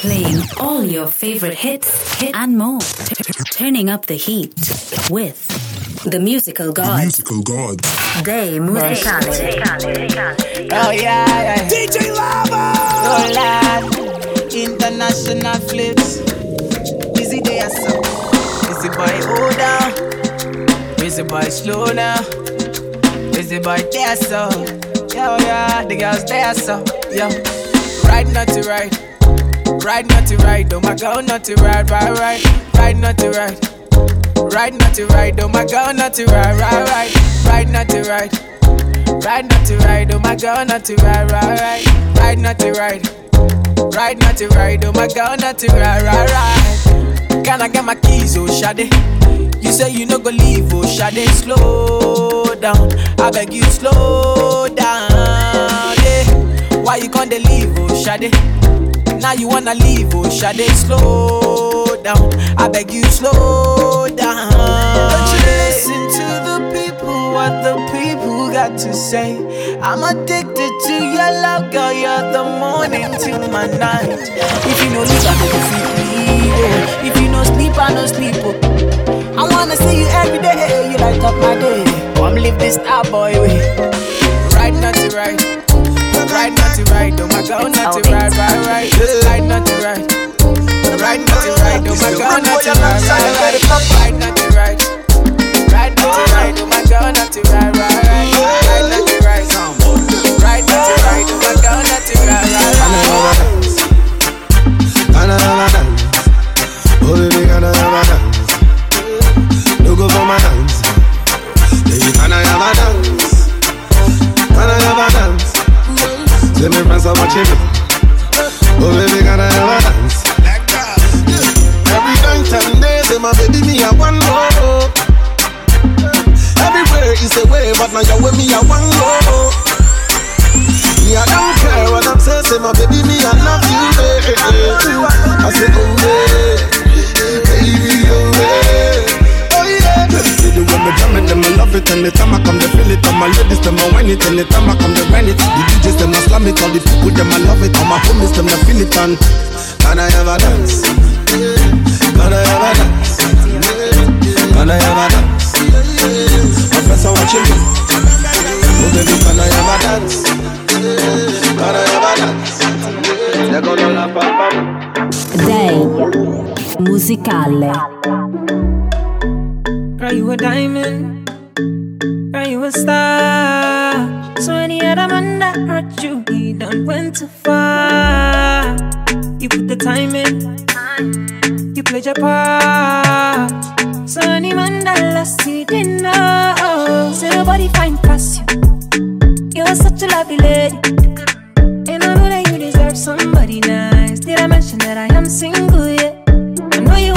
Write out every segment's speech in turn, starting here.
Playing all your favorite hits, hit and more. Turning up the heat with the musical god. Musical god. Day Musicale. Oh yeah, yeah. DJ Lava! Lad, international flips. Easy day so. Easy boy, hold down. Easy boy, slow now. Easy boy, there so. Yeah, yeah, the girls there so. Yeah, ride not to ride. Ride not to ride, oh my god, not to ride, ride, ride, ride not to ride. Ride not to ride, oh my god, not to ride, ride, ride, ride not to ride. Ride not to ride, oh my god, not to ride, ride, ride, ride not to ride. Ride not to ride, oh my god, not to ride, ride, ride. Can I get my keys, oh Shade? You say you no go leave, oh Shade, slow down. I beg you, slow down, yeah. Why you can't leave, oh Shade? Now you wanna leave, oh Shade, slow down. I beg you, slow down. Don't you listen to the people, what the people got to say. I'm addicted to your love, girl. You're the morning till my night. If you no leave, I fit leave. Oh. If you no sleep, I no sleep. Oh. I wanna see you every day. You light up my day. Oh, Come live this star boy oh, way. Ride not to ride. Ride not to ride, oh my god, not to ride, ride, right. Ride not to ride. Ride not to ride, oh my god, not to ride, ride, ride. Ride not to ride. Ride not to oh my god, not to ride, ride,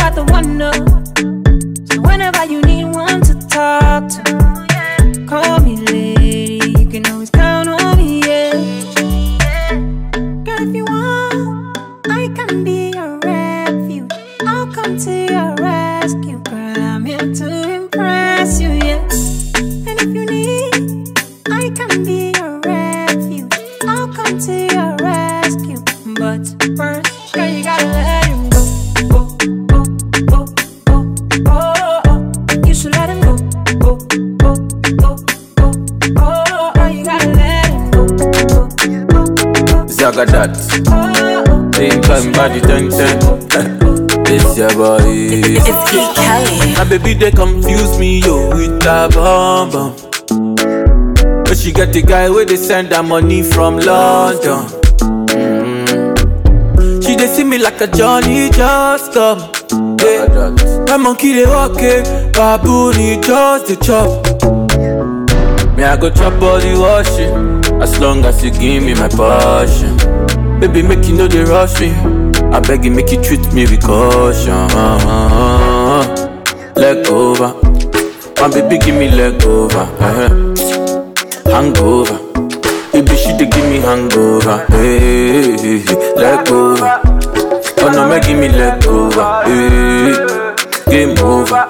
Are the one, no. So whenever you get the guy where they send her money from London. Mm. She they see me like a Johnny just come. Yeah. My monkey they walk it, baboon he just the chop. Me I go chop body washing, as long as you give me my passion. Baby make you know they rush me. I beg you make you treat me with caution. Leg over, my baby give me leg over. eh. Hangover, baby she dey give me hangover. Hey, hey, hey. leg over. Oh no, make give me leg over. Hey, game over.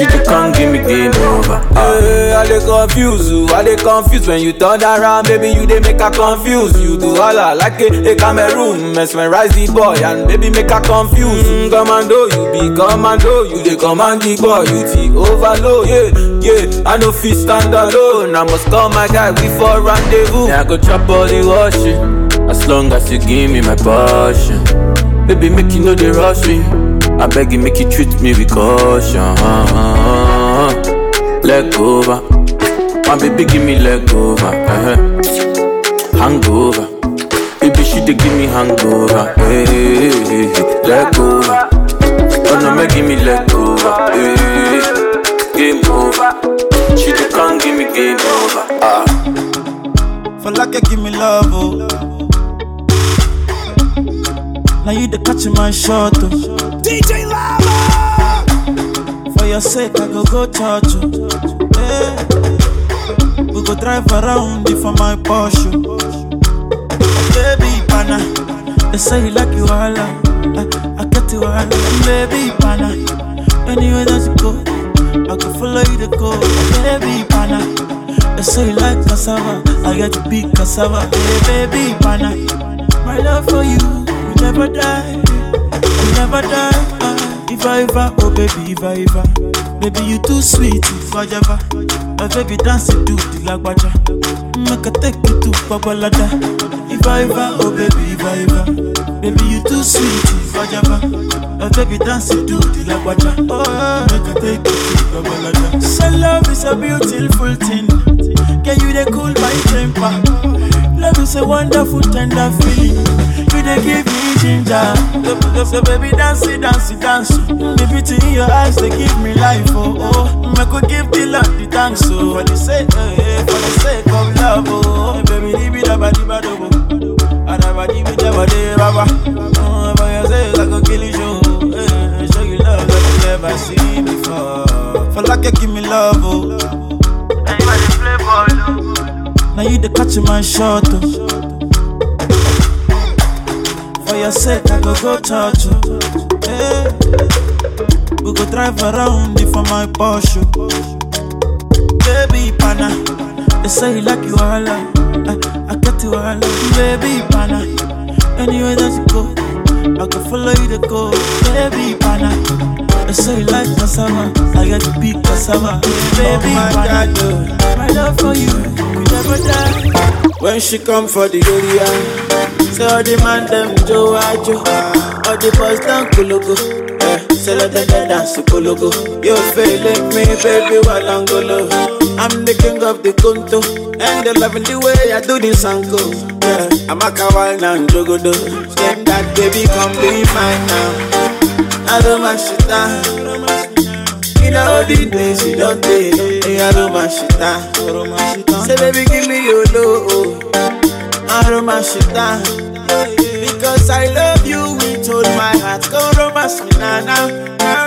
She dey come give me game over. Hey, I dey confuse you, I dey confuse when you turn around, baby you dey make her confuse. You do all I like a, a Cameroon, mesmerize the boy and baby make her confuse. Mm, commando, you be commando, you dey command the boy, you the overload. Yeah, yeah, I no fit stand alone, I must call my guy, we for rendezvous. Yeah, I go chop all the washing, as long as you give me my passion. Baby, make you know they rush me. I beg you, make you treat me with caution. Leg over. My baby, give me leg over. Uh-huh. Eh. Hangover. Baby, she dey give me hangover. Hey, hey, hey, hey. Over. Oh no, make give me leg over. Eh, hey, eh, hey, hey. Game over. She dey come give me game over. Ah. For like you give me love, oh. Now you the catch my shot, oh. DJ Lava. For your sake, I go go church, oh. Yeah. We go drive around it for my Porsche. Oh. Baby, pana. They say you like you all, I, I get you all. Baby, pana. Anywhere that you go, I can follow you to go. Baby, pana. They say you like cassava, I get to be cassava. Hey, baby, pana. My love for you will never die, will never die. If I ever, oh baby, if I ever, baby you too sweet, if I ever, my baby dance to the lagwaja, make I take you to Babalada. If I ever, oh baby, if I ever, baby you too sweet, if I ever, my baby dance to the lagwaja, oh make I take you to Babalada. So love is a beautiful thing, can you they cool my temper? Love is a wonderful, tender feeling. You they give me ginger. Love So, so baby, dance it, dance it, dance. The beauty in your eyes, they give me life. Oh, oh. I could give the Lord the thanks. Oh, for the sake, eh, eh, for the sake of love. Oh, baby, leave it up, di ba do bo. Adaba di bi jaba de baba. Oh, for your sake, I could kill you. Eh, show you love that you never seen before. For like you give me love, oh. Now you the catch my shot, oh. For your sake, I go go church, oh. Hey. We go drive around for my Porsche. Oh. Baby pana, they say you like you all, I, I get you all, baby pana. Anywhere that you go, I can follow you to go, baby pana. They say you like cassava, I got to be cassava, baby pana. My love for you, When she come for the area, say all the man them Joe Ajo, all the boys down Kulugu. Yeah, say let them dance Kulugu. You feeling me, baby, Walangolo. I'm the king of the Kunto, and they loving the way I do this angle. Yeah, I'm a kawal now, Jogodo. Say that baby, come be mine now. I don't mash it down. In all the days you don't take, hey, I don't mash it down. Say baby, give me your love. I don't mash it down. Because I love you with all my heart. Go romance me now, now, now,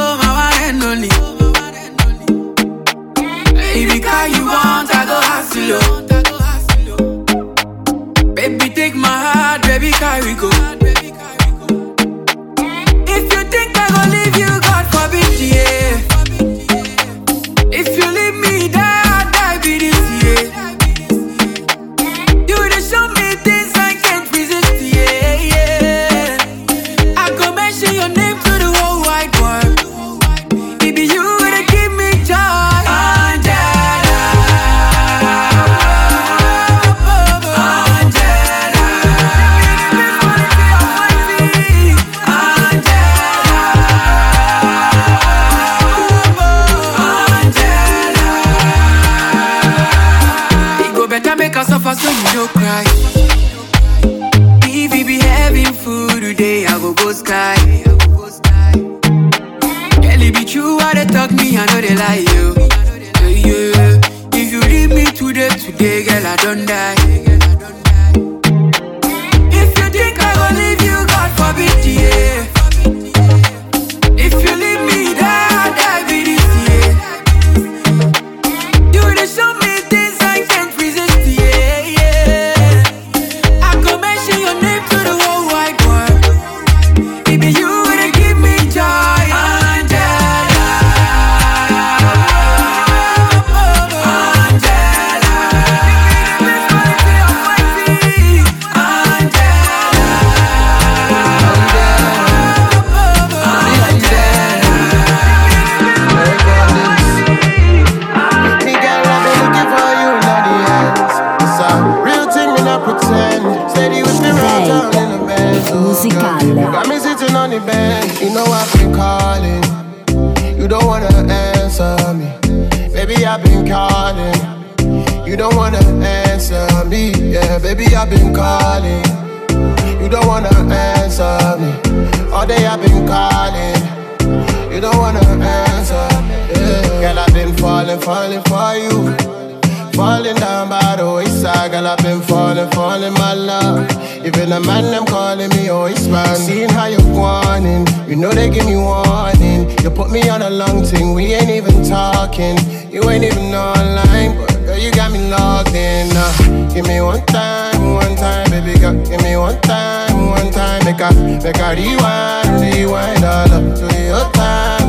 If you think I will leave you, God forbid, yeah. Baby, I've been calling. You don't wanna answer me. All day I've been calling. You don't wanna answer, yeah. Girl, I've been falling, falling for you. Falling down by the wayside, girl, I've been falling, falling, my love. Even the man, them calling me always man. Seeing how you're whining, you know they give me warning. You put me on a long thing, we ain't even talking. You ain't even online, but girl, you got me logged in. Uh, give me one time, baby girl. Give me one time, one time. Make a, make a rewind, rewind all up to your time, time.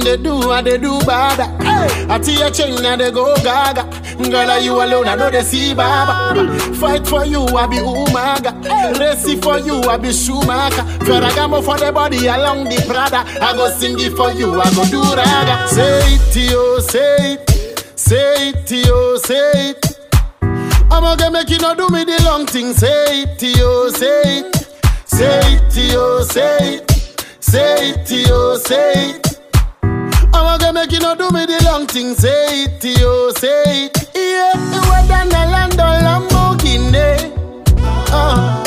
They do and they do bad. I see a chain and they go gaga. Girl, are you alone? I know they see baba. Fight for you, I be umaga. Race for you, I be Schumacher. Ferragamo for the body along the Prada. I go sing it for you, I go do raga. Say it to you, say it. Say it to you, say it. I'ma get make you not do me the long thing. Say it to you, say it. Say it to you, say it. Say it to you, say it. I'ma make you not do me the long thing. Say it to you, say it. Yeah, it was than the land of Lamborghini. Uh,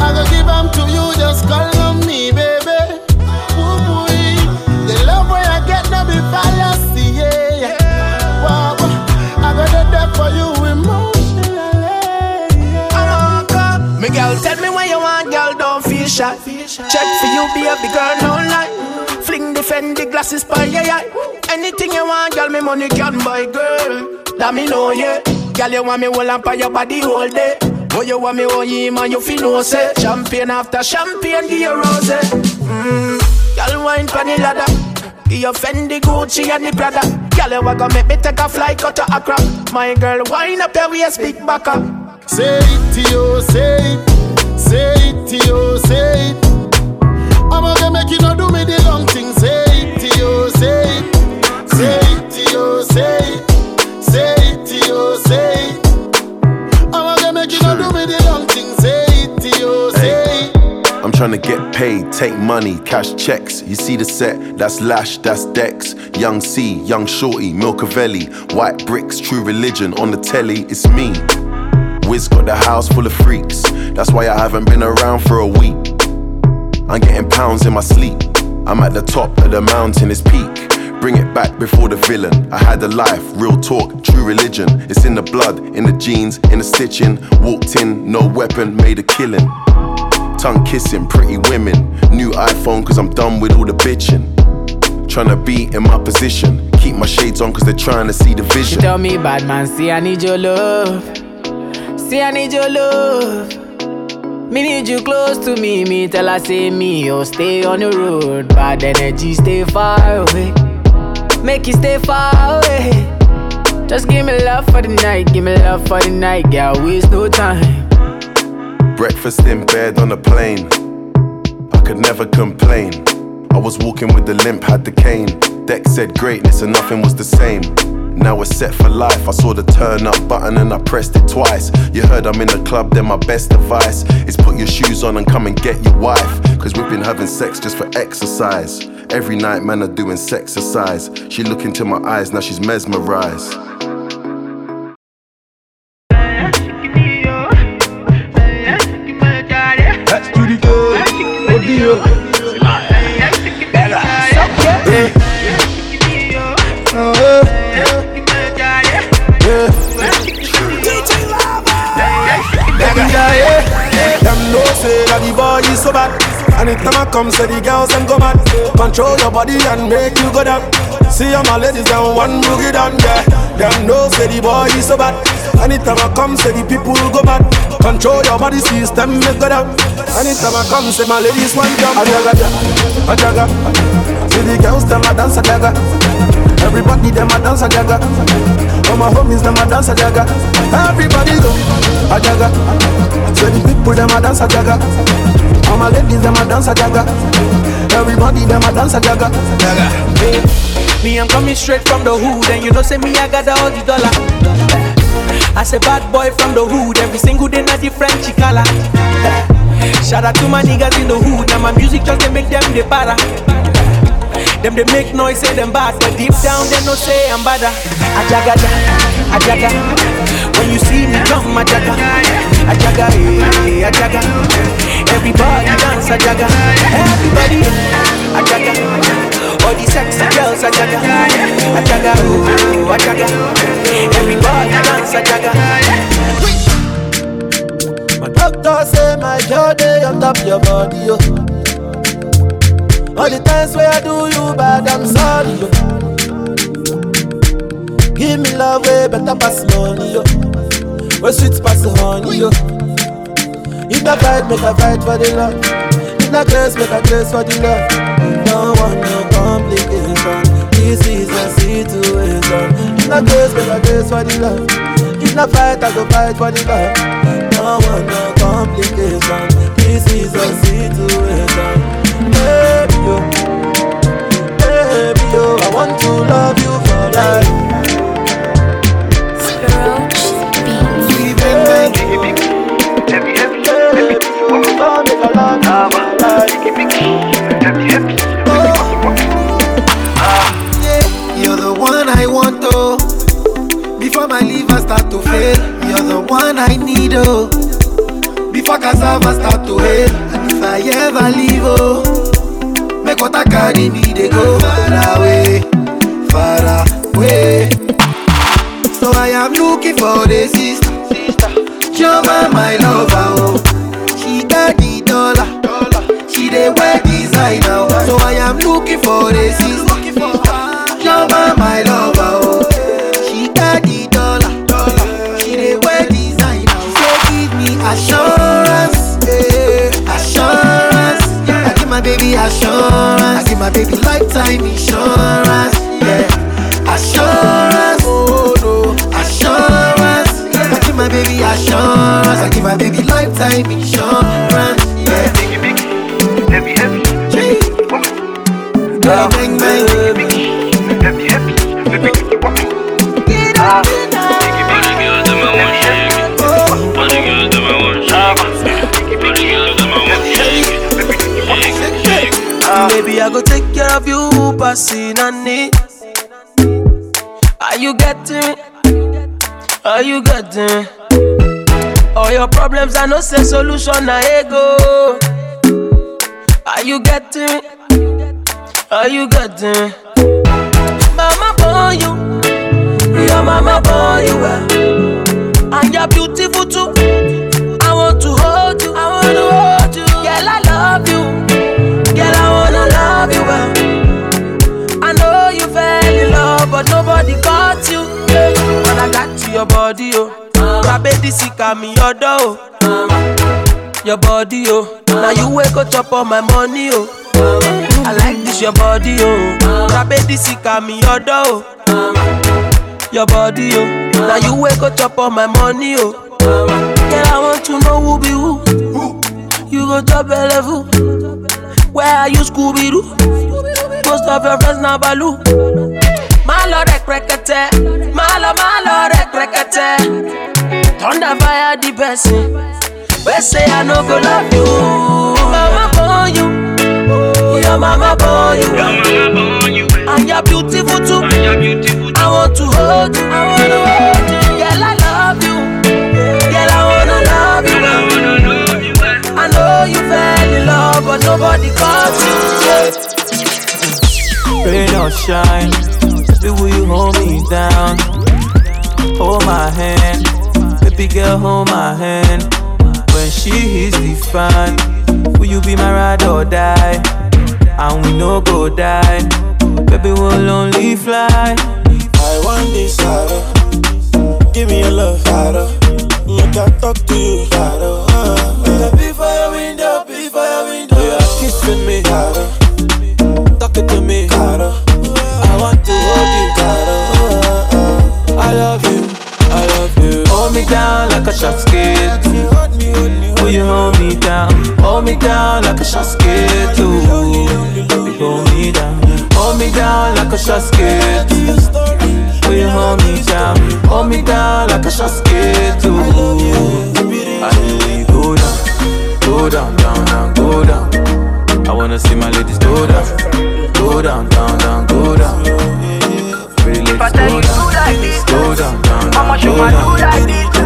I go give 'em to you, just call on me, baby. Woo boy, the love where I get no be fallacy, yeah. yeah. Wow, I got it there for you emotionally. Me girl, tell me what you want, girl, don't feel shy. Check for you, baby girl, no lie. Fling the Fendi glasses by your eye. Anything you want, girl, me money can buy, girl. That me know, yeah. Girl, you want me on by your body all day. Oh, you want me oh, you man, you feel no say. Champagne after champagne, give you rose. Mmm, girl, wine pon the ladder. Give your Fendi, Gucci and the Prada. Girl, you want to make me take a flight out to Accra. My girl, wine up your waist, big back up. Say it to you, say it. Say it to you, say it. I'ma get make you not do me the long thing. Say it to you, say it. Say it to you, say it. Say it to you, say it. I'ma get make you not do me the long thing. Say it to you, say it. I'm trying to get paid, take money, cash checks. You see the set, that's Lash, that's Dex. Young C, Young Shorty, Milcavelli. White bricks, true religion on the telly, it's me. Wiz got the house full of freaks. That's why I haven't been around for a week. I'm getting pounds in my sleep. I'm at the top of the mountain, it's peak. Bring it back before the villain. I had a life, real talk, true religion. It's in the blood, in the jeans, in the stitching. Walked in, no weapon, made a killing. Tongue kissing, pretty women. New iPhone, cause I'm done with all the bitching. Tryna be in my position. Keep my shades on, cause they're trying to see the She vision. tell me, bad man, see I need your love. See I need your love. Me need you close to me. Me tell her say me, oh stay on the road. Bad energy, stay far away. Make you stay far away. Just give me love for the night, give me love for the night, girl. Waste no time. Breakfast in bed on a plane. I could never complain. I was walking with the limp, had the cane. Deck said greatness and nothing was the same. Now we're set for life. I saw the turn up button and I pressed it twice. You heard I'm in the club, then my best advice is put your shoes on and come and get your wife. Cause we've been having sex just for exercise. Every night, man, are doing exercise. She look into my eyes, now she's mesmerized. Come, say the girls them go mad. Control your body and make you go down. See all my ladies them one boogie down, yeah. Them know say the boy is so bad. Anytime I come, say the people go mad. Control your body system, make go down. Anytime I come, say my ladies one jump. Ajaga, ajaga. See the girls them a dance a jaga. Everybody them a dance a jaga. All my homies them a dance a jaga. Everybody go a jaga. Say the people them a dance a jaga. All my ladies them a dance a jaga. Everybody them a dance a jaga. Jaga. Me, me, I'm coming straight from the hood, and you know, say me, I got all the dollar. I say bad boy from the hood, every single day, not different chicala. Shout out to my niggas in the hood, now my music just they make them the para. Them they make noise, say them bad, but deep down they no say I'm bad. Ajaga, ajaga. When you see me come, ajaga, ajaga, eh, ajaga. Everybody dance, ajaga. Everybody, ajaga. All the sexy girls, ajaga, ajaga, oh, ajaga. Everybody dance, ajaga. My doctor say my girl day on top your body, yo. All the times where I do you bad, I'm sorry, yo. Give me love way better pass money, yo. Where sweet pass honey, yo. If I fight, make a fight for the love. If I curse, make a curse for the love. Don't want no complication. This is a situation. If I curse, make a curse for the love. If I fight, I go fight for the love. Don't want no complication. This is a situation. Baby, yo. Baby, yo. I want to love you for life. You're the one I want, oh. Before my liver start to fail, you're the one I need, oh. Before cassava start to hail, and if I ever leave, oh, make water carry me, they go far away, far away. So I am looking for the sister, Joma, my lover, oh. She wear designer, oh. So I am looking for the sister, Joma, my lover, oh. She got the dollar, she dey wear designer. So give me assurance, eh, assurance. I give my baby assurance, I give my baby lifetime insurance, yeah. Assurance, oh no, assurance. I give my baby assurance, I give my baby lifetime insurance, of you, passing on it. Are you getting? Are you getting? All your problems, I no say solution, I ego. Are you getting? Are you getting? Mama born you, your mama born you well, and you're beautiful too. I want to hold you, I want to hold you. Girl, I love you, girl, I wanna love you well. But nobody caught you. Yeah. When I got to your body, oh, Rabedi sika me your door, oh. Your body, oh, now you wake up chop all my money, oh. I like this your body, oh. Rabedi sika me your door, oh. Your body, oh, now you wake up chop all my money, oh. Girl, I want to know who be who. You go top level. Where are you Scooby Doo. Most of your friends now Baloo. My lord, rekrekete. My lord, my lord, rekrekete. Thunder fire the person. We say I no go love you. Mama born you. Your mama born you. And you're beautiful too. I want to hold you. I wanna hold you. Girl, I love you. Girl, I wanna love you. I know you fell in love, but nobody caught you. Rain or shine, baby, will you hold me down? Hold my hand, baby girl, hold my hand. When she hits the fan, will you be my ride or die? And we no go die, baby, we'll only fly. I want this harder. Give me your love harder. Make I talk to you harder. Uh, be for your window, be your window. Yeah, kissing me harder. Talk it to me harder. Down like shot skate. Will you hold me down? Hold me down like a skate too. Baby, hold me down. Hold me down like a shot skate. Will you hold me down? Hold me down like a too. I you go down, go down, down, down, go down. I wanna see my ladies go down, go down, down, down, go down. Pretty ladies go down, go down, down, down, go down.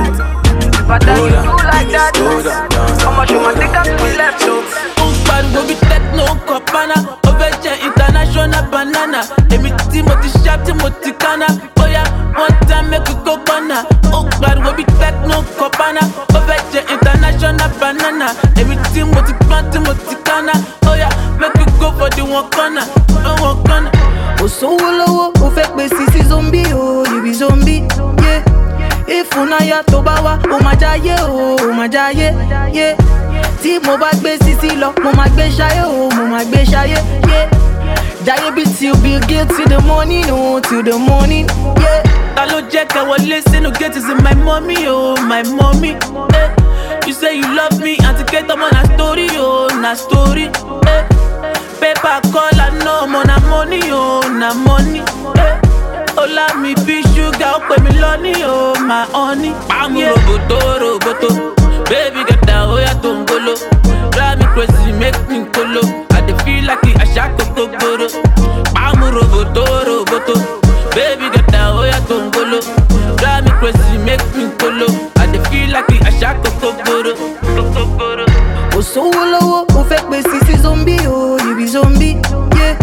If I tell you do like that, how much you want take up to the left, so. Pariwo bí techno kọ̀pánà ó fẹ́ international banana. Èmi tí mo ti ṣá tí mo ti kánná bóyá one time make we go kọ́nà ó pariwo bí techno kọ̀pánà ó fẹ́ jẹ́ international banana. Èmi tí mo ti pọ́n tí mo ti kánná bóyá make we go for the one corner. One corner. kò sówó lọ́wọ́ ó fẹ́ pè sí sí zombi o you be zombi. Yeah. ìfúnnáyà tó bá wá ó máa jáyé o ó máa jáyé. Yeah. tí mo bá gbé sisi lọ mo máa gbé ṣayé o mo máa gbé ṣayé. Yeah. Jayé bí till Bill Gates till the morning o till the morning. Yeah. ta ló jẹ́ ká wọlé sínú gate is my mommy o my mommy. Eh. You say you love me àti kétọ́ mọ́ na story o na story. Eh. Call I know mo na money o na money. Eh. Ọlá mi bí ṣúgà ó pè mí lọ́ní o my honey. Pàmò roboto roboto baby gẹ̀dá ó yàtọ̀ ń golo. Drive me crazy make me kolo. I dey feel like àṣà kòkó gbòòrò. Pàmò roboto roboto baby gẹ̀dá ó yàtọ̀ ń golo. Drive me crazy make me kolo. I dey feel like àṣà kòkó gbòòrò. Kòkó gbòòrò. kò sówó lọ́wọ́ ó fẹ́ pè sí sí zombi o you be zombi. Yeah.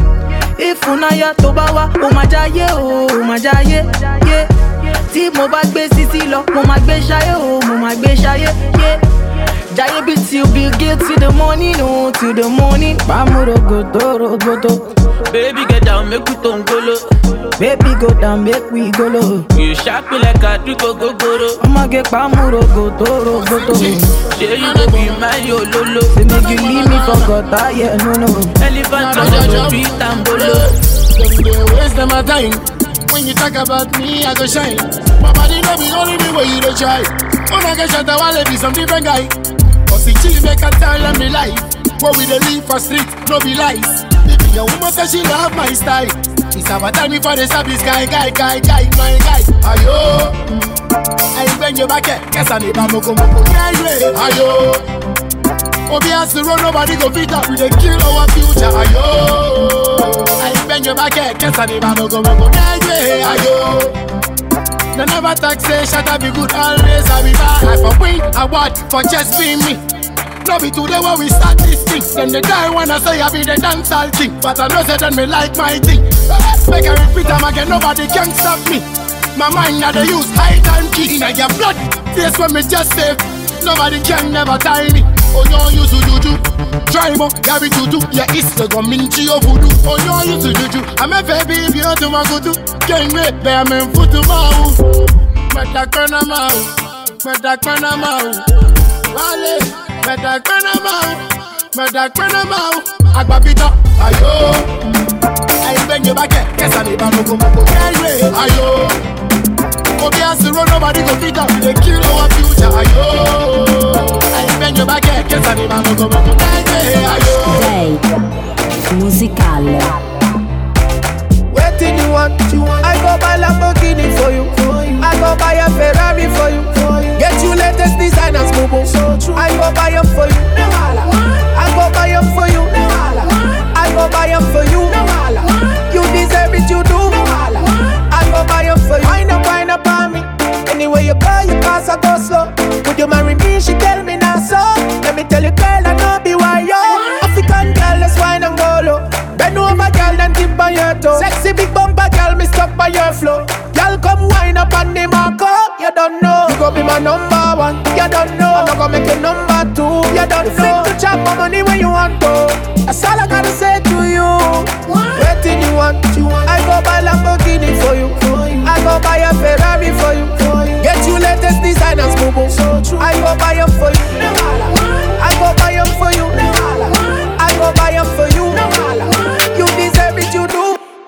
Ìfúnnáyà tó bá wá ó máa jáyé o ó máa jáyé. Yeah. tí mo bá gbé sisi lọ mo máa gbé ṣayé o mo máa gbé ṣayé. Yeah. Jayé bí till Bill Gates till the morning o till the morning. Pàmò rogodo rogodo. Baby get down make we tó ń golo. Baby go down make we go low. You sharp me like àdúgbò gogoro. Ọmọge pàmò rogodo rogodo. Ṣé you go be my ololo? Say make you leave me for gutter, yeah, no no. Elephant on the street and bolo. Them dey waste them a time. When you talk about me, I go shine. My body no be only me where you dey try. When I get shot, I wanna be some different guy. Cause the chill make a tell them me life. What we dey live for street, no be lies. If your woman say she love my style, about time me for the service guy, guy, guy, guy, my guy. Ayo, I bend your back, eh. guess I need a moko moko. Ayo. Has to run, nobody go beat up. We dey kill our future. Ayo, I bend your back, eh. guess I need a moko moko. Ayo. They never talk say shut be good always I be bad I for win award for just being me. No be today when we start this thing. Then they die wanna say I be the dancehall king. But I know say then me like my thing. Make I repeat them again nobody can stop me. My mind now they use high time key Inna your blood face when me just save. Nobody can never tie me. Oh no use to juju Try mo, ya be tutu Ya is the gominchi of voodoo. Oh no use to juju I'm a baby if you to my kutu Can't wait, bear me futu mau Meta kona mau Meta kona mau Wale Meta kona mau Meta kona mau Agbapita Ayo. Ayi benye bake Kesa ni ba moko moko Kenwe Ayo. Obi has to run, nobody go fit up. They kill our future meglio ma che, che s'animano come un mutante Ayo Musical Wetin you want? I go buy Lamborghini for you. for you. I go buy a Ferrari for you. Get you latest designers, boo boo. So. I go buy em for you. No. I go buy em for you. No. I go buy em for you. No. You deserve it, you do. No. I go buy em for you. Wind up, wind up on me. Anyway you go, you pass, I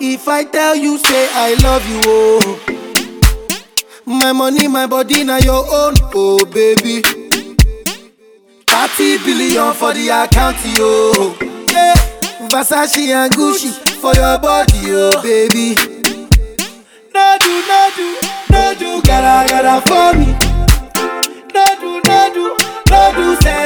If I tell you, say I love you, oh. My money, my body, now your own, oh baby. 30 billion for the account, yo. Yeah. Versace and Gucci for your body, oh baby. No do, no do, no do, gotta, gotta for me. No do, say.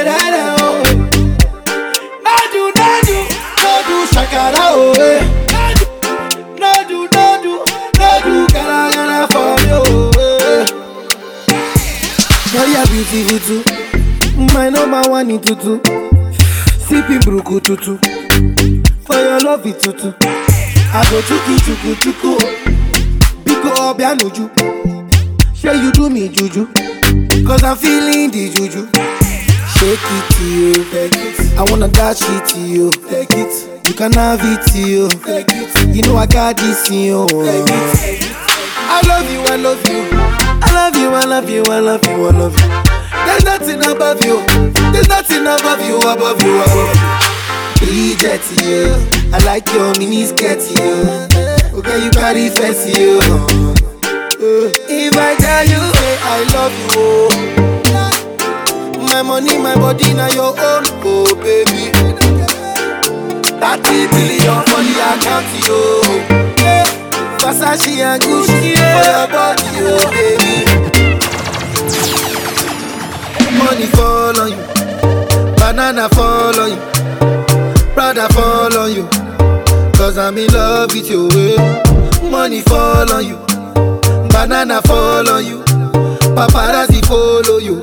My number one in tutu. Sipping bruku tutu. For your love it tutu. I go chuku chuku chuku. Biko obianuju. Sure you do me juju. Cause I'm feeling the juju. Shake it to you. Take. I wanna dash it to you. Take it. You can have it to you. Take. You know I got this in you. Take. I love you, I love you. I love you, I love you, I love you, I love you. There's nothing above you. There's nothing above you, above you, above you. Bridget, you. I like your mini skirt, you. Okay, you carry fancy, you. Uh, If I tell you, say I love you, oh. My money, my body, now your own, oh baby. That 30 billion for the account, yo. Yeah. Versace and Gucci for your body, oh baby. Money fall on you, banana fall on you, Prada fall on you. Cause I'm in love with you. eh. Money fall on you, banana fall on you, paparazzi follow you.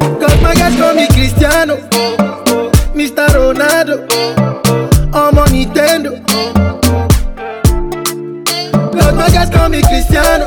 Cause my guys call me Cristiano, Mr. Ronaldo, I'm on Nintendo. Cause my guys call me Cristiano,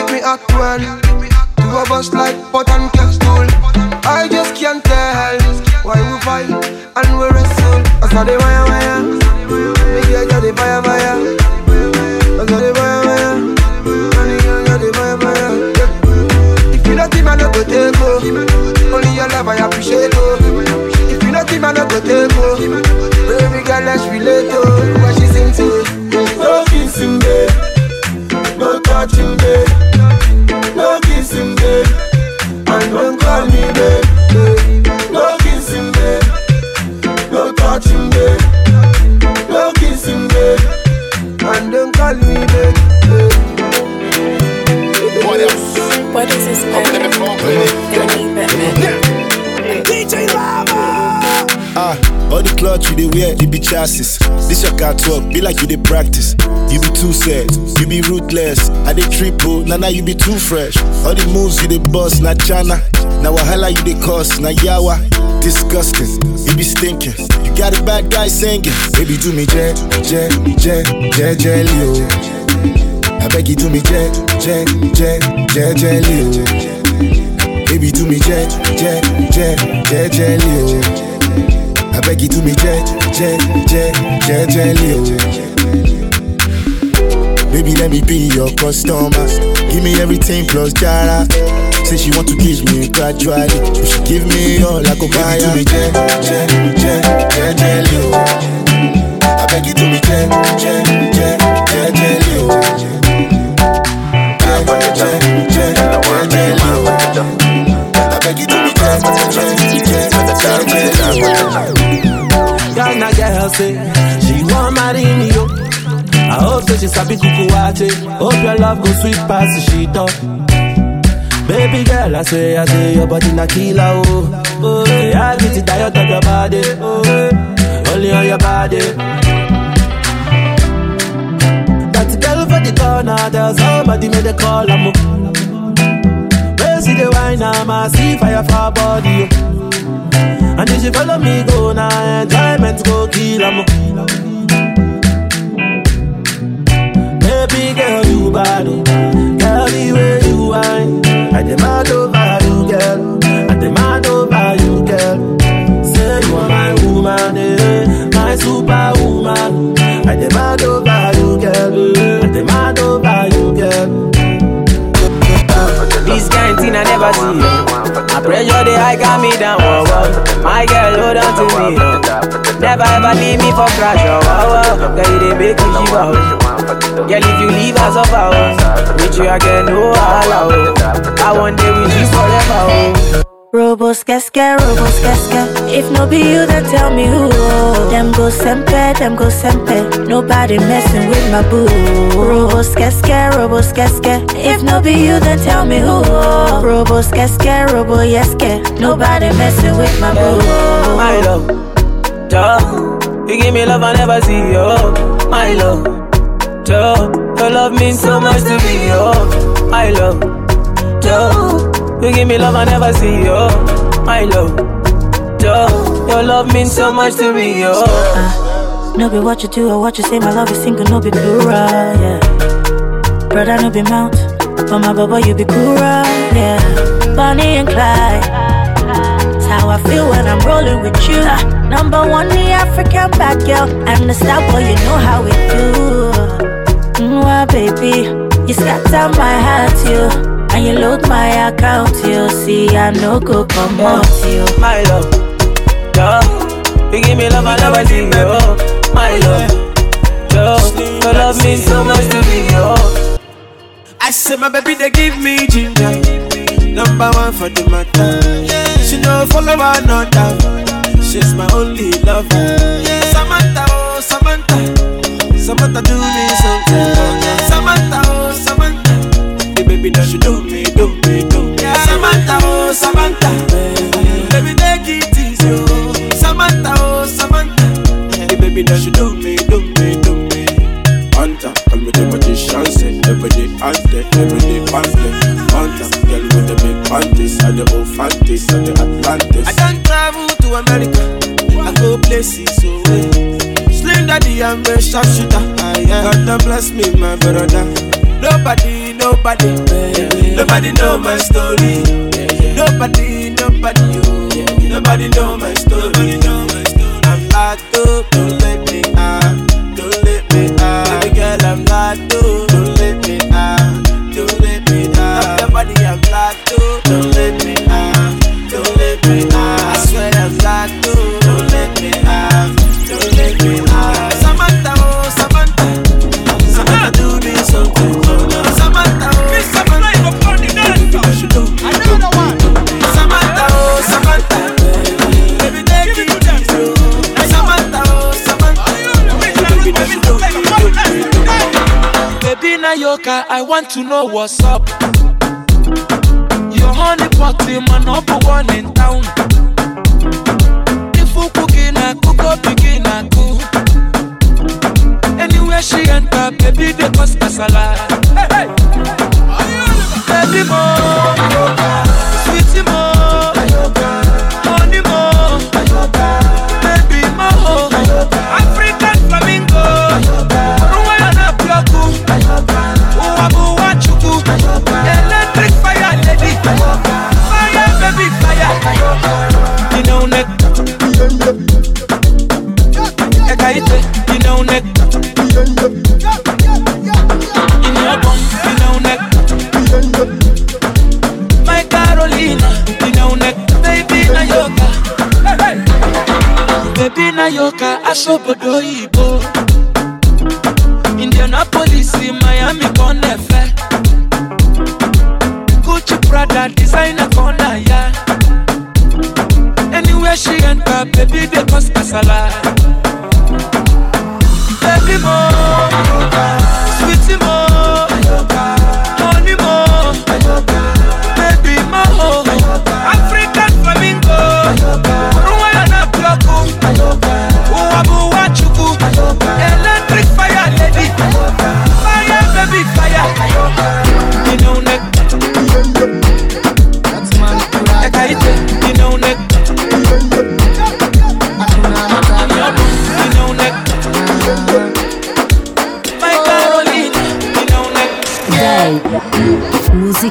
make me act well. Two of us like pot and kettle. I just can't tell why we fight and we wrestle. I saw the wire wire. Me girl got the fire fire. I saw the wire wire. Girl got the fire fire. If you not think I no go take go. Only your love I appreciate oh. If you not think I no go take go. Baby girl let's relate oh. What she sing to? No kissing, babe. No touching, babe. What is this better? DJ Lava. Ah, all the clothes you dey wear, it be chassis. This your car talk, be like you dey practice. You be too sad, you be ruthless. I dey triple, nah nah you be too fresh. All the moves you dey bust, na chana. Now wahala you dey cause, na yawa. Disgusting, you be stinking. You got a bad guy singing. Baby do me jet, jet, jet, jet, jelly oh. I beg you do me jet, jet, jet, jet, jelly oh. Baby do me jet, jet, jet, jet, jelly oh. I beg you do me jet, jet, jet, jet, jelly oh. Baby let me be your customer. Give me everything plus jara. Say she want to kiss me gradually. She give me all I go buy. Baby do me jet, jet, jet, jet, jelly she sabi kuku wache. Hope your love go sweet past the shit up. Baby girl, I say, I say your body na killer oh. Oh, yeah, I get it tired of your body. Oh, only on your body. That girl for the corner, there's somebody made a call. I'm Where see the wine, I'm a see fire for body. Oh. And if you follow me, go now, enjoyment go kill 'em. Baby girl, you bad, oh. girl, the way you whine. I demand over you, girl. I demand over you, girl. Say you are my woman, eh, my superwoman. I demand over you, girl. I demand over you, girl. This kind thing I never see. I pressure the high got me down. Whoa, whoa. My girl, hold on to me. oh. Never ever leave me for crash. Oh, wow, wow. Girl, you make me shiver. oh. Girl, if you leave us up, oh, with you get no allow. Oh. I want day with you forever. Oh. Robos casca, robos casca. If no be you, then tell me who. Oh. Them go sempe, them go sempe. Nobody messing with my boo. Robos casca, robos casca. If no be you, then tell me who. Oh. Robos casca, robo yeske. Nobody messing with my boo. My love, Joe, you give me love I never see. Oh, my love, Joe, your love means so much to me. Oh, I love, Joe, you give me love I never see. Oh, I love, Joe, your love means so much to me. Oh, ah, No be what you do or what you say, my love is single, no be plural, yeah. Brother, no be mount, but my baba, you be cool, yeah. Bonnie and Clyde, how I feel when I'm rolling with you. Ah, number one, the African bad girl, and the star boy, you know how we do. Why, baby, you scatter my heart, you. And you load my account, you see, I no go come out, you. my love, Joe, you give me love I never see. Oh, my love, Joe, your love means so much to me. Oh. I say my baby they give me ginger Number one for the matter She no follow another She's my only lover Samantha, oh Samantha Samantha do me baby that she do me, do me, do me. Samantha, oh Samantha. Baby take it easy, oh. Samantha, oh Samantha. The baby that she do me, do me, do me. Hunter, call me the magician, say Every day out there, every day past there Hunter, girl with the big panties And the old fanties and the Atlantis. I don't travel to America I go places away Slim daddy, I'm a sharpshooter. God bless me, my brother. Nobody, nobody Nobody know my story. Nobody, nobody. Nobody know my story. I'm locked up, don't Nayoka, I want to know what's up. Your honey pot in my number one in town. If you cooking, I cook up, begin, I cook. Anywhere she enter, baby, they cause casala. Hey, hey. Baby, mo, Carolina, you know baby na yoga, baby na yoga, asobodo ibo. Indianapolis, Miami, Conefe. Gucci, Prada, designer corner, yeah. Anywhere she enter, baby, they cause casala. Baby mo,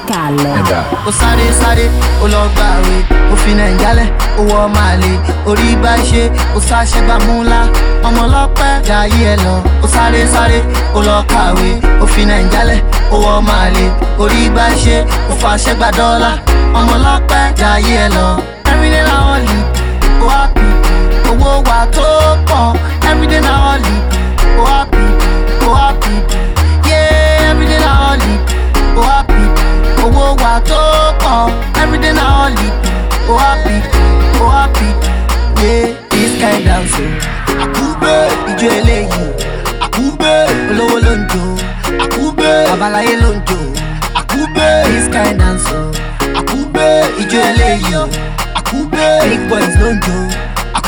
musicale. ó sáré sáré ó lọ gbàwé ó fi nàìjálẹ̀ ó wọ màlẹ̀ orí bá ṣe ó sáṣẹ́ gbà múlá. Ọmọ ọlọ́pẹ́ jayé ẹ lọ. Ó sáré sáré ó lọ kàwé. Ó fi nàìjálẹ̀ ó wọ màlẹ̀ orí bá ṣe ó fàṣẹ dọ́là. Ọmọ ọlọ́pẹ́ jayé ẹ lọ. everyday na only ó happy. Owó wa tó pọ̀. Everyday na only ó happy owó wa tó pọ̀ everyday na only ó happy ó happy. Yeah this kind dance o àkúgbé ìjọ eléyìí. Àkúgbé olówó ló ń jó. Àkúgbé babaláyé ló ń jó. Àkúgbé this kind dance o àkúgbé ìjọ eléyìí. O àkúgbé big boys ló ń jó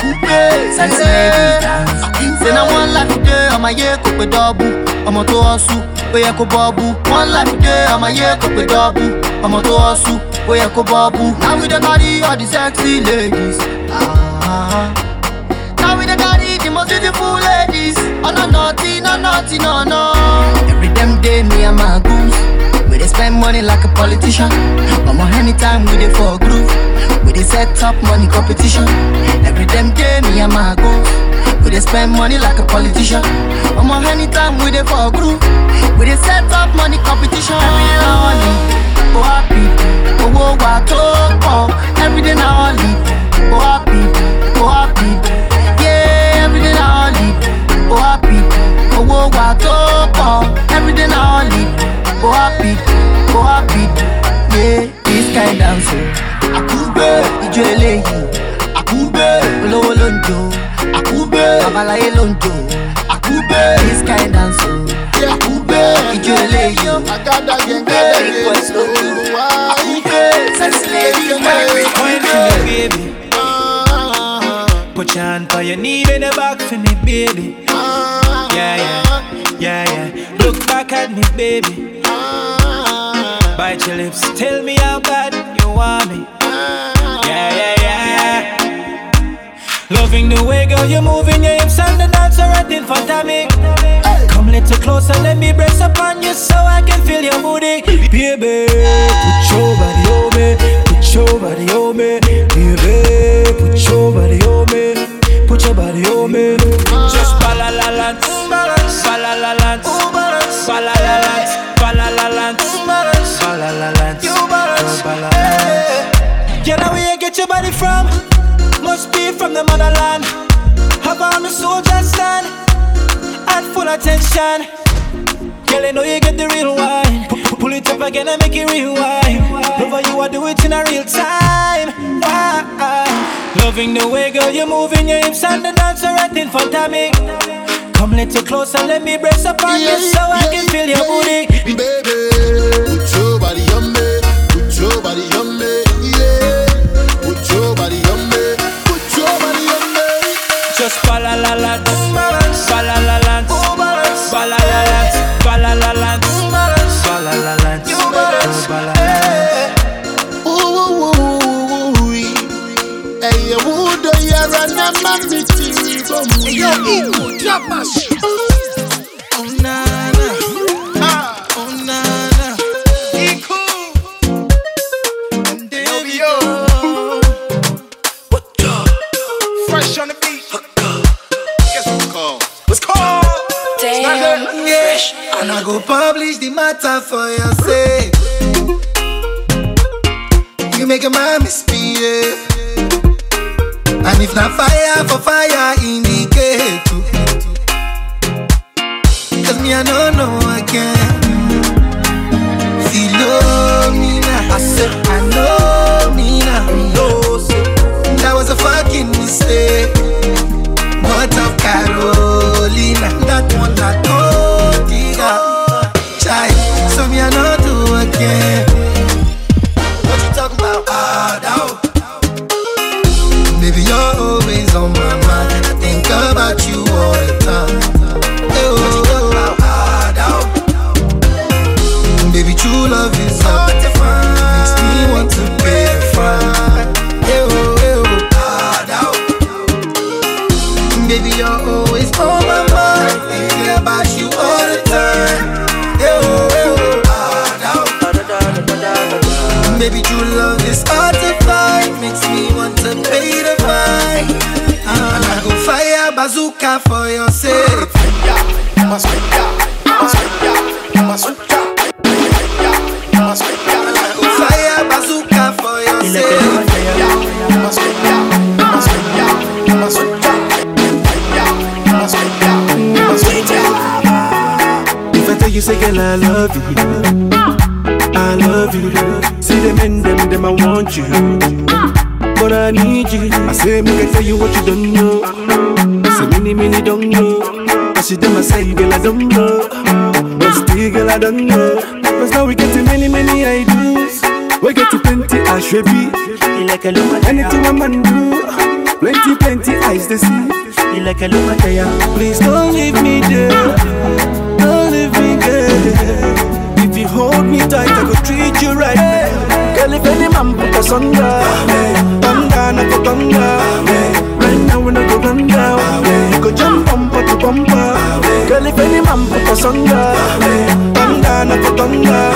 àkúgbé sexy ladies dance. ṣe na one life dey ọmọ ayé kò pé dọ́ọ̀bù ọmọ tó ọ̀ṣù ó yẹ kó bọ́ọ̀bù one life dey ọmọ ayé kò pé dọ́ọ̀bù ọmọ tó ọ̀ṣù ó yẹ kó bọ́ọ̀bù. now we dey carry all the sexy ladies. Ah, now we dey carry the most beautiful ladies. No naughty, no naughty, no no. Every damn day me and my goons. We dey spend money like a politician. Omo anytime we dey for groove. We dey set up money competition. Every damn day me and my goons. We dey spend money like a politician. Omo anytime we dey for groove. We dey set up money competition. Every day na only, oh happy, owó wa tó pọ̀. Every day na only, oh happy, oh happy, yeah. Every day na only, oh happy, owó wa tó pọ̀. Every day na only, oh happy, oh happy, yeah. This kind dance o. Àkúgbé ìjọ eléyìí, àkúgbé olówó ló ń jó, àkúgbé babaláyé ló ń jó, àkúgbé this kind dance o. Àkúgbé ìjọ eléyìí, àkúgbé big boys ló ń jó, àkúgbé sexy ladies marry. Wine for me, baby. Put your hand on your knee in the back for me, baby. Yeah, yeah, yeah, yeah. Look back at me, baby. Bite your lips, tell me how bad you want me. Loving the way, girl, you're moving your hips and the dance right in front of me. Come a little closer, let me brace upon you so I can feel your booty. Baby, put your body on me, put your body on me. Baby, put your body on me, put your body on me. Just balalalance, balalalance, balalalance, balalalance, balalalance, you balance. Girl, where you get your body from? must be from the motherland. Have all my soldiers stand at full attention. Girl, I know you get the real wine. Pull it up again and make it rewind. Lover, you are do it in a real time. Wine. Loving the way, girl, you're moving your hips and the dancer right in front of me. Come little closer, let me brace upon yeah, you so yeah, I can feel your booty. Baby, put your body on me, put your body on me. Balalalans, balalalans, balalalans, balalalans, balalalans, balalalans. Ooh, ooh, ooh, hey, who do you run a mammy? Yo, Ego, Japash. I go publish the matter for your sake. You make a man misbehave. And if not fire for fire, indicate. Cause me, I don't know I can. Philomena, I said, I know now. No, that was a fucking mistake. I say, make I tell you what you don't know. Say, many, many don't know. I see them, I say, girl, I don't know. But still, girl, I don't know. Cause now we get to many, many ideas. We get to plenty, I should be. Like a Anything a man do. Plenty, plenty eyes to see. Feel like a Please don't leave me there. Don't leave me there. If you hold me tight, I go treat you right. Girl, if any man put us under, thunder, I go thunder. Right now, when I go run down, you go jump bumper to bumper. Girl, if any man put us under, thunder, I go thunder.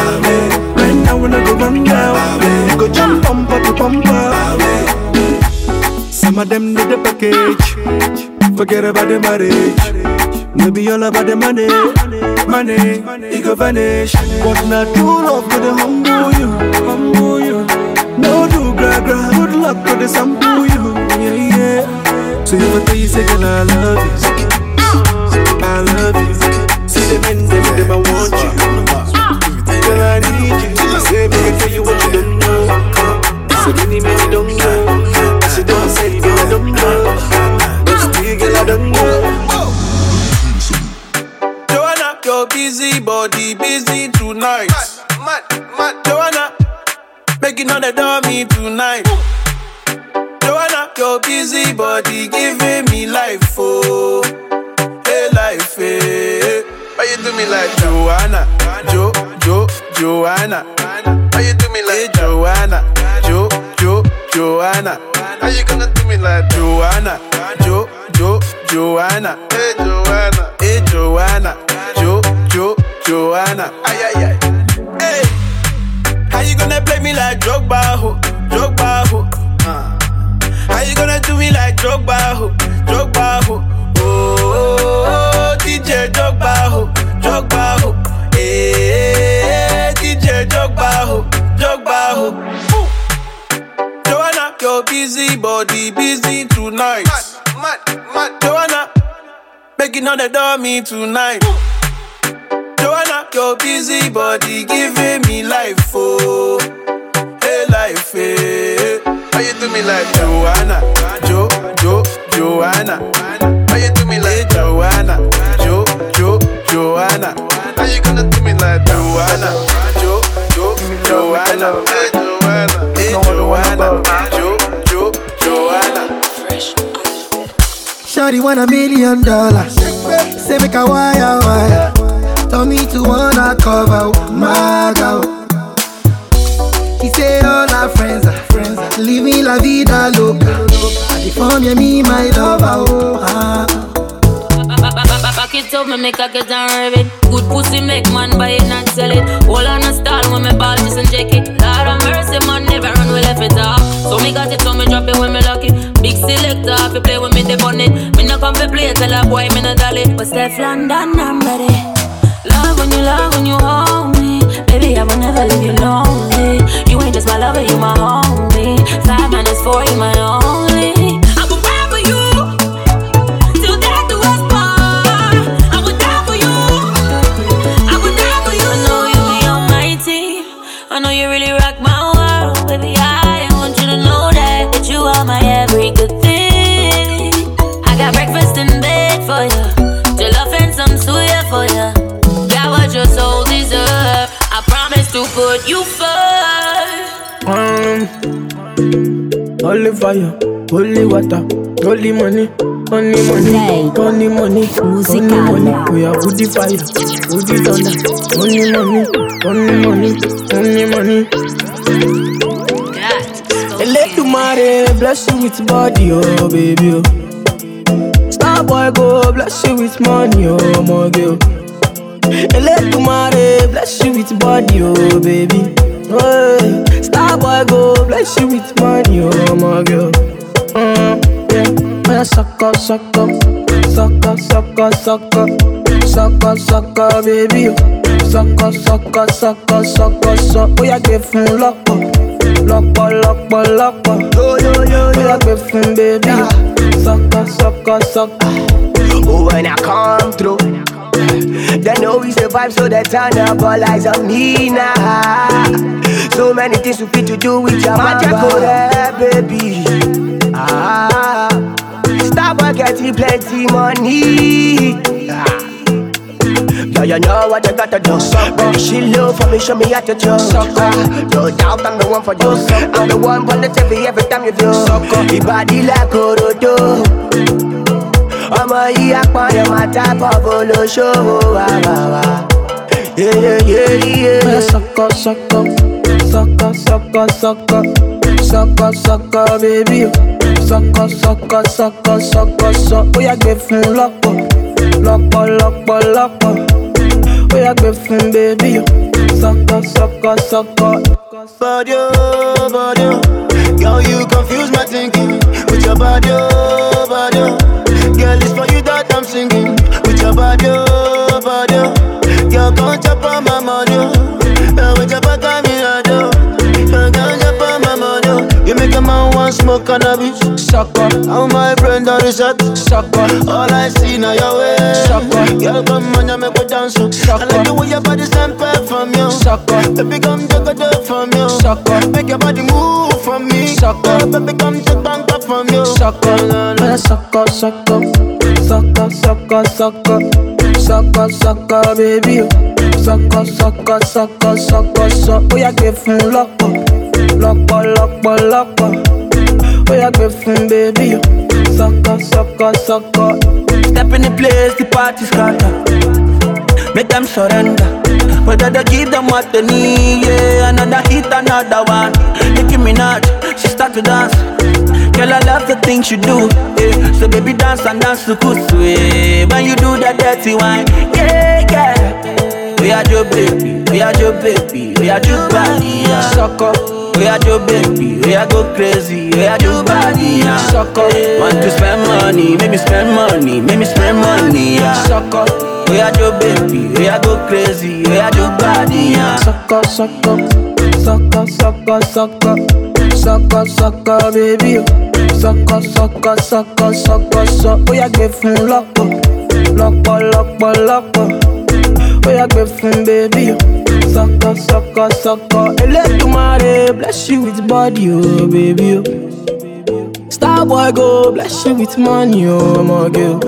Right now, when I go run down, you go jump bumper to bumper. Some of them need the package. Forget about the marriage. Maybe all about the money. Money, it go vanish. But not true love to the humble you. Humble you. No do gra gra. Good luck to the sample you. Yeah, yeah. So I tell you, say, girl, I love you. I love you. See them in them, them, I want you. Girl, I need you. Say, I tell you what you don't know. So many, many busy body busy tonight. Mad, mad, Joanna, making on the dummy tonight. Joanna, your busy body giving me life, oh, hey life, hey. Why you do me like Joanna, Jo, Jo, making on the dummy tonight. Joanna, your busy body giving me life, oh, hey life, hey. How you do me like Joanna, Jo, Jo, Joanna? How you do me like eh, Joanna, Jo, Jo, Joanna? How you gonna do me like Joanna, Jo, Jo, Joanna? Hey Joanna, hey Joanna, Jo, Jo, Joanna. Shawty want a million dollars. Say make a wire wire. Tell me to wanna cover my girl. He say all our friends are friends. are Living la vida loca. I define you, me my lover. Oh, ah. Back it up, me make a get and rev it. Good pussy make man buy it and sell it. Hold on a stall when me ball just and check it. Lord of mercy, man, never run we left it off. So me got it, so me drop it when me lucky. Selector, if you play with me, they on. Me no come to play, tell a boy me no dolly. But Stefflon Don, I'm ready. Love when you love when you hold me. Baby, I will never leave you lonely. You ain't just my lover, you my homie. Five minus four, you my only. I will ride for holy fire, holy water, holy money, only money, only money, only money. We are woody fire, woody thunder, only money, only money, only money. Eledumare bless you with body, oh baby. Oh. Star boy go bless you with money, oh my girl. Eledumare bless you with body, oh baby. Hey, star boy go bless you with money, oh my girl. Mm, yeah, man, sucker, sucker, sucker, sucker, sucker, sucker, sucker, baby. oh. Sucker, sucker, sucker, sucker, sucker. Oh yeah, give fun lọ́pọ̀, lọ́pọ̀, lọ́pọ̀, lọ́pọ̀. Yo yo yo yo, oh yeah, give fun baby. oh. Sucker, sucker, sucker. Oh, when I come through, they know we survive, so they turn up all eyes on me now. Many things we fit to do with your magic for that, baby. Ah, stop getting plenty money. Ah. Yeah, you know what you gotta do. Baby, she love for me, show me how to do. Ah, no doubt I'm the one for you. I'm the one on the TV every time you do. Your body like Orodo. ọmọ yìí apọ̀yọ̀ máa tábọ̀ bolóṣòwò wà wà wà. Man, sucker, sucker, sucker, sucker, sucker, sucker, sucker, baby. Sucker, sucker, sucker, sucker, sucker. Ó yá gbé fún lọ́pọ̀, lọ́pọ̀, lọ́pọ̀, lọ́pọ̀. Ó yá gbé fún baby. Sucker, sucker, sucker. Body, oh, body, oh. Girl, you confuse my thinking with your body, oh, body. oh. Girl, it's for you that I'm singing with your body, oh, body. Oh. Girl, come chop on my money, oh. With your back, I'm in a door. Girl, come chop on my money, oh. You make a man want smoke cannabis, sucker. How my brain done reset, sucker. All I see now your way, sucker. Girl, come on, you make me dance, oh. I like the way your body sample from you, sucker. Baby, come take a dip from you, sucker. Make your body move from me, sucker. Baby, come take bank up from you, sucker. Sucker, sucker, sucker, sucker, sucker, sucker, sucker, baby. Sucker, sucker, sucker, sucker, sucker. Ó yá gbé fún lọ́pọ̀, lọ́pọ̀, lọ́pọ̀, lọ́pọ̀. Ó yá gbé fún baby. oh. Sucker, sucker, sucker. Step in the place, the party scatter. Make them surrender. Whether they give them what they need, yeah. Another hit, another one. Nicki Minaj, she start to dance. Girl, I love the things you do, yeah. So baby, dance and dance to kusu, yeah. When you do that dirty wine, yeah. We are your baby, we are your baby, we are your body, yeah. Sucker. We are your baby, we are go crazy, we are your body, yeah. Sucker. Want to spend money, make me spend money, make me spend money, yeah. Sucker. We are your baby, we are go crazy, we are your body, yeah. Sucker, sucker, sucker, sucker, sucker, sucker, sucker, baby. Sucker, sucker, sucker, sucker, sucker. Yá gbé fún lọ́pọ̀, lọ́pọ̀, lọ́pọ̀, lọ́pọ̀. Ó yá gbé fún baby. oh. Sucker, sucker, sucker. Elédùmarè bless you with body, oh baby. oh. Star boy go bless you with money, oh my girl.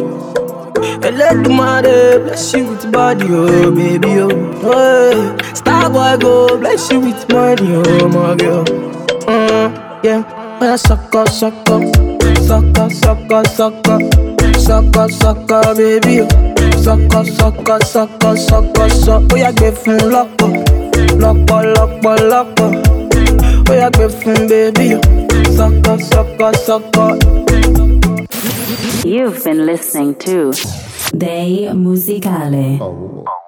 Elédùmarè bless you with body, oh baby, oh. Hey. Star boy go bless you with money, oh my girl. Mm, yeah, man, sucker, sucker, sucker, sucker, sucker, sucker, sucker, baby, oh. Sucker, sucker, sucker, sucker, sucker. Ó yá gbé fún lọ́pọ̀, lọ́pọ̀, lọ́pọ̀, lọ́pọ̀. Ó yá gbé fún baby, oh. Sucker, sucker, sucker. You've been listening to Day Musicale. Oh.